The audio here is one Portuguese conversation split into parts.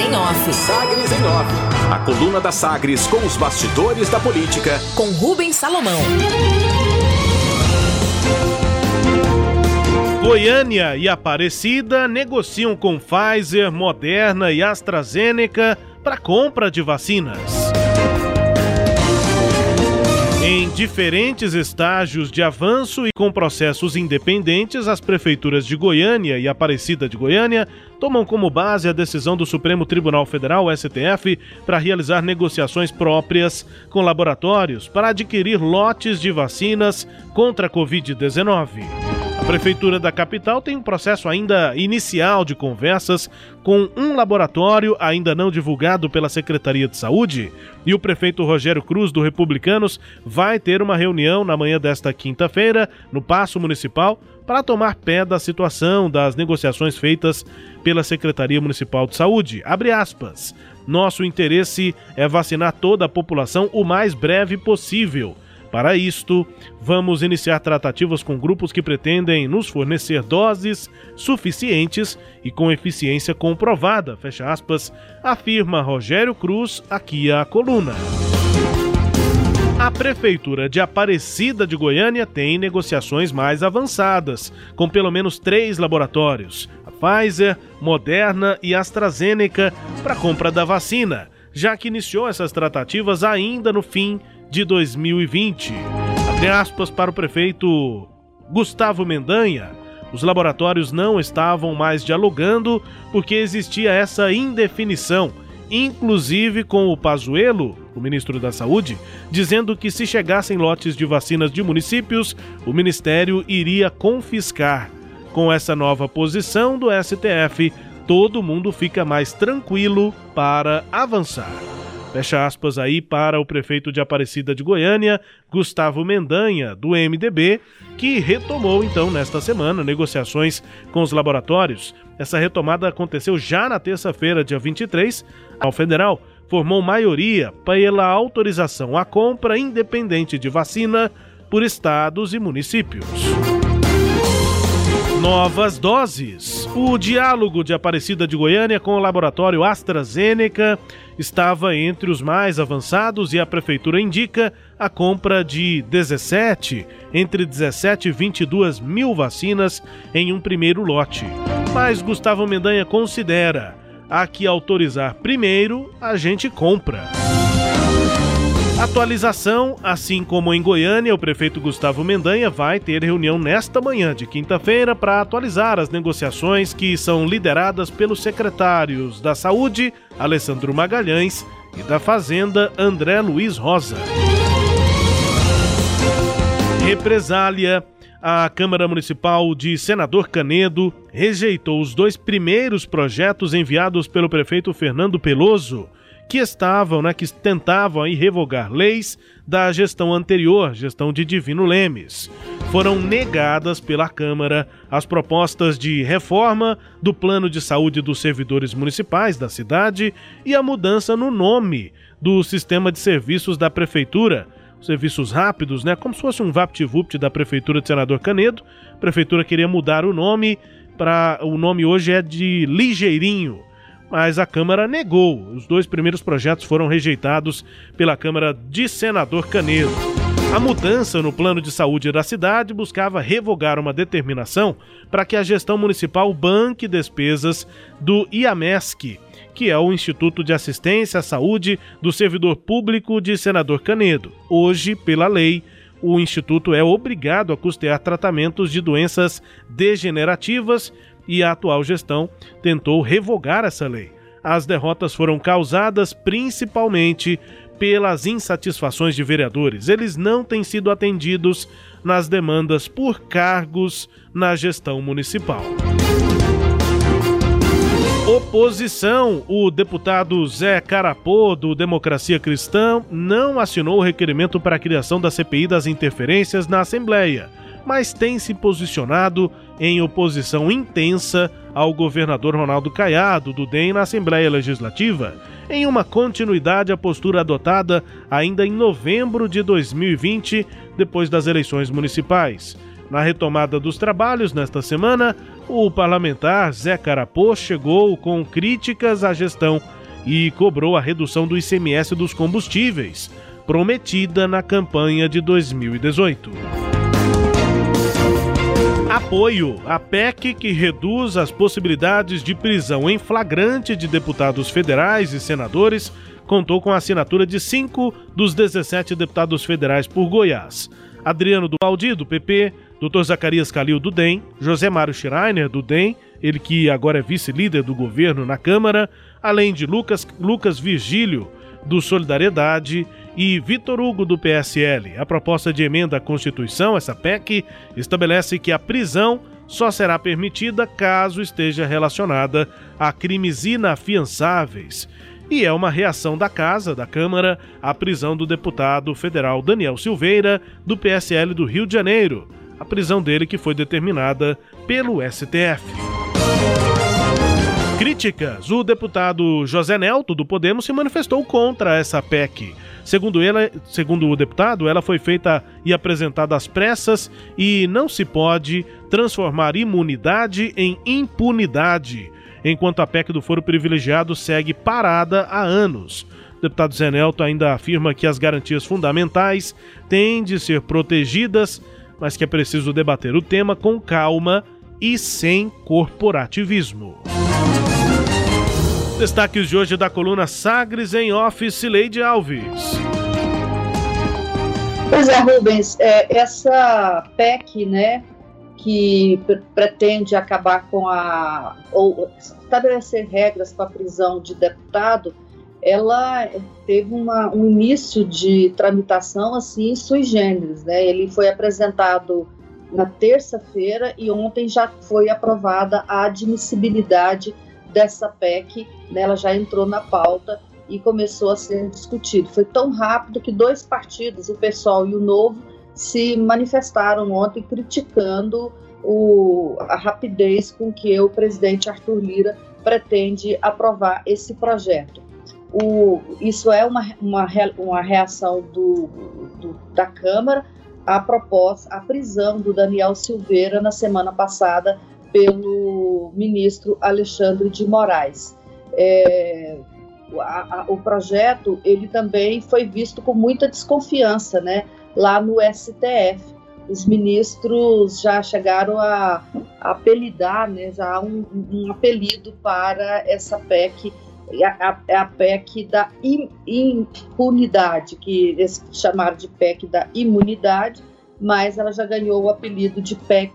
em Off. Sagres em Off. A coluna da Sagres com os bastidores da política. Com Rubens Salomão. Goiânia e Aparecida negociam com Pfizer, Moderna e AstraZeneca para compra de vacinas. Em diferentes estágios de avanço e com processos independentes, as prefeituras de Goiânia e Aparecida de Goiânia tomam como base a decisão do Supremo Tribunal Federal, STF, para realizar negociações próprias com laboratórios para adquirir lotes de vacinas contra a Covid-19. Prefeitura da capital tem um processo ainda inicial de conversas com um laboratório ainda não divulgado pela Secretaria de Saúde e o prefeito Rogério Cruz do Republicanos vai ter uma reunião na manhã desta quinta-feira no Paço Municipal para tomar pé da situação das negociações feitas pela Secretaria Municipal de Saúde. Nosso interesse é vacinar toda a população o mais breve possível para isto, vamos iniciar tratativas com grupos que pretendem nos fornecer doses suficientes e com eficiência comprovada, fecha aspas, afirma Rogério Cruz aqui à coluna. Prefeitura de Aparecida de Goiânia tem negociações mais avançadas, com pelo menos três laboratórios: a Pfizer, Moderna e AstraZeneca, para compra da vacina, já que iniciou essas tratativas ainda no fim de 2020. Abre aspas para o prefeito Gustavo Mendanha. Os laboratórios não estavam mais dialogando porque existia essa indefinição, inclusive com o Pazuello, o ministro da Saúde, dizendo que se chegassem lotes de vacinas de municípios, o ministério iria confiscar. Com essa nova posição do STF, todo mundo fica mais tranquilo para avançar. Fecha aspas aí para o prefeito de Aparecida de Goiânia, Gustavo Mendanha, do MDB, que retomou então nesta semana negociações com os laboratórios. Essa retomada aconteceu já na terça-feira, dia 23, ao federal formou maioria pela autorização à compra independente de vacina por estados e municípios novas doses. O diálogo de Aparecida de Goiânia com o laboratório AstraZeneca estava entre os mais avançados e a prefeitura indica a compra de 17, entre 17 e 22 mil vacinas em um primeiro lote. Mas Gustavo Mendanha considera a que autorizar primeiro, a gente compra. Atualização, assim como em Goiânia, o prefeito Gustavo Mendanha vai ter reunião nesta manhã de quinta-feira para atualizar as negociações que são lideradas pelos secretários da Saúde, Alessandro Magalhães, e da Fazenda, André Luiz Rosa. Represália. A Câmara Municipal de Senador Canedo rejeitou os dois primeiros projetos enviados pelo prefeito Fernando Peloso que estavam, né, que tentavam aí revogar leis da gestão anterior, gestão de Divino Lemes. Foram negadas pela Câmara as propostas de reforma do plano de saúde dos servidores municipais da cidade e a mudança no nome do sistema de serviços da prefeitura, serviços rápidos, né, como se fosse um VaptVupt da prefeitura de Senador Canedo. A prefeitura queria mudar o nome para o nome hoje é de Ligeirinho mas a Câmara negou. Os dois primeiros projetos foram rejeitados pela Câmara de Senador Canedo. A mudança no plano de saúde da cidade buscava revogar uma determinação para que a gestão municipal banque despesas do IAMESC, que é o Instituto de Assistência à Saúde do Servidor Público de Senador Canedo. Hoje, pela lei, o Instituto é obrigado a custear tratamentos de doenças degenerativas e a atual gestão tentou revogar essa lei. As derrotas foram causadas principalmente pelas insatisfações de vereadores. Eles não têm sido atendidos nas demandas por cargos na gestão municipal. Oposição: o deputado Zé Carapô, do Democracia Cristã, não assinou o requerimento para a criação da CPI das interferências na Assembleia mas tem se posicionado em oposição intensa ao governador Ronaldo Caiado, do DEM, na Assembleia Legislativa, em uma continuidade à postura adotada ainda em novembro de 2020, depois das eleições municipais. Na retomada dos trabalhos nesta semana, o parlamentar Zé Carapô chegou com críticas à gestão e cobrou a redução do ICMS dos combustíveis, prometida na campanha de 2018. Apoio à PEC que reduz as possibilidades de prisão em flagrante de deputados federais e senadores contou com a assinatura de cinco dos 17 deputados federais por Goiás. Adriano do Valdi, do PP, Dr. Zacarias Calil, do DEM, José Mário Schreiner, do DEM, ele que agora é vice-líder do governo na Câmara, além de Lucas, Lucas Virgílio, do Solidariedade, e Vitor Hugo, do PSL. A proposta de emenda à Constituição, essa PEC, estabelece que a prisão só será permitida caso esteja relacionada a crimes inafiançáveis e é uma reação da Casa, da Câmara, à prisão do deputado federal Daniel Silveira, do PSL do Rio de Janeiro. A prisão dele que foi determinada pelo STF. Críticas. O deputado José Nelto, do Podemos, se manifestou contra essa PEC. Segundo, ele, segundo o deputado, ela foi feita e apresentada às pressas e não se pode transformar imunidade em impunidade enquanto a PEC do foro privilegiado segue parada há anos. O deputado Zé Nelto ainda afirma que as garantias fundamentais têm de ser protegidas, mas que é preciso debater o tema com calma e sem corporativismo. Destaques de hoje da coluna Sagres em Office Leide Alves. Pois é, Rubens, é, essa PEC, né, que pretende acabar com a. ou estabelecer regras para a prisão de deputado, ela teve uma, um início de tramitação assim sui generis, né? Ele foi apresentado na terça-feira e ontem já foi aprovada a admissibilidade dessa PEC, né? ela já entrou na pauta e começou a ser discutido. Foi tão rápido que dois partidos, o PSOL e o Novo, se manifestaram ontem criticando o, a rapidez com que o presidente Arthur Lira pretende aprovar esse projeto. O, isso é uma, uma, uma reação do, do, da Câmara à proposta, à prisão do Daniel Silveira na semana passada pelo ministro Alexandre de Moraes. É, a, a, o projeto ele também foi visto com muita desconfiança, né? lá no STF. Os ministros já chegaram a, a apelidar, né, já um, um apelido para essa PEC, a, a, a PEC da impunidade, que eles chamaram de PEC da imunidade, mas ela já ganhou o apelido de PEC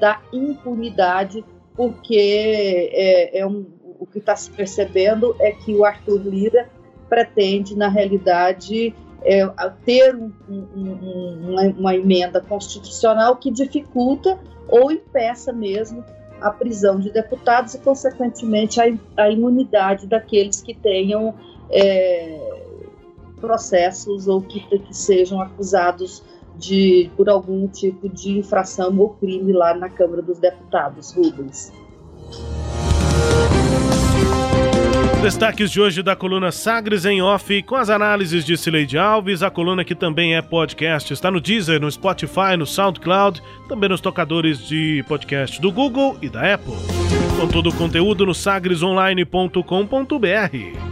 da impunidade, porque é, é um, o que está se percebendo é que o Arthur Lira pretende, na realidade, é, ter um, um, uma, uma, emenda constitucional que dificulta ou impeça mesmo a prisão de deputados e, consequentemente, a, a imunidade daqueles que tenham é, processos ou que, que sejam acusados de, por algum tipo de infração ou crime lá na Câmara dos Deputados. Rubens. Destaques de hoje da coluna Sagres em Off, com as análises de Cileide Alves, a coluna que também é podcast, está no Deezer, no Spotify, no SoundCloud, também nos tocadores de podcast do Google e da Apple. Com todo o conteúdo no sagresonline.com.br.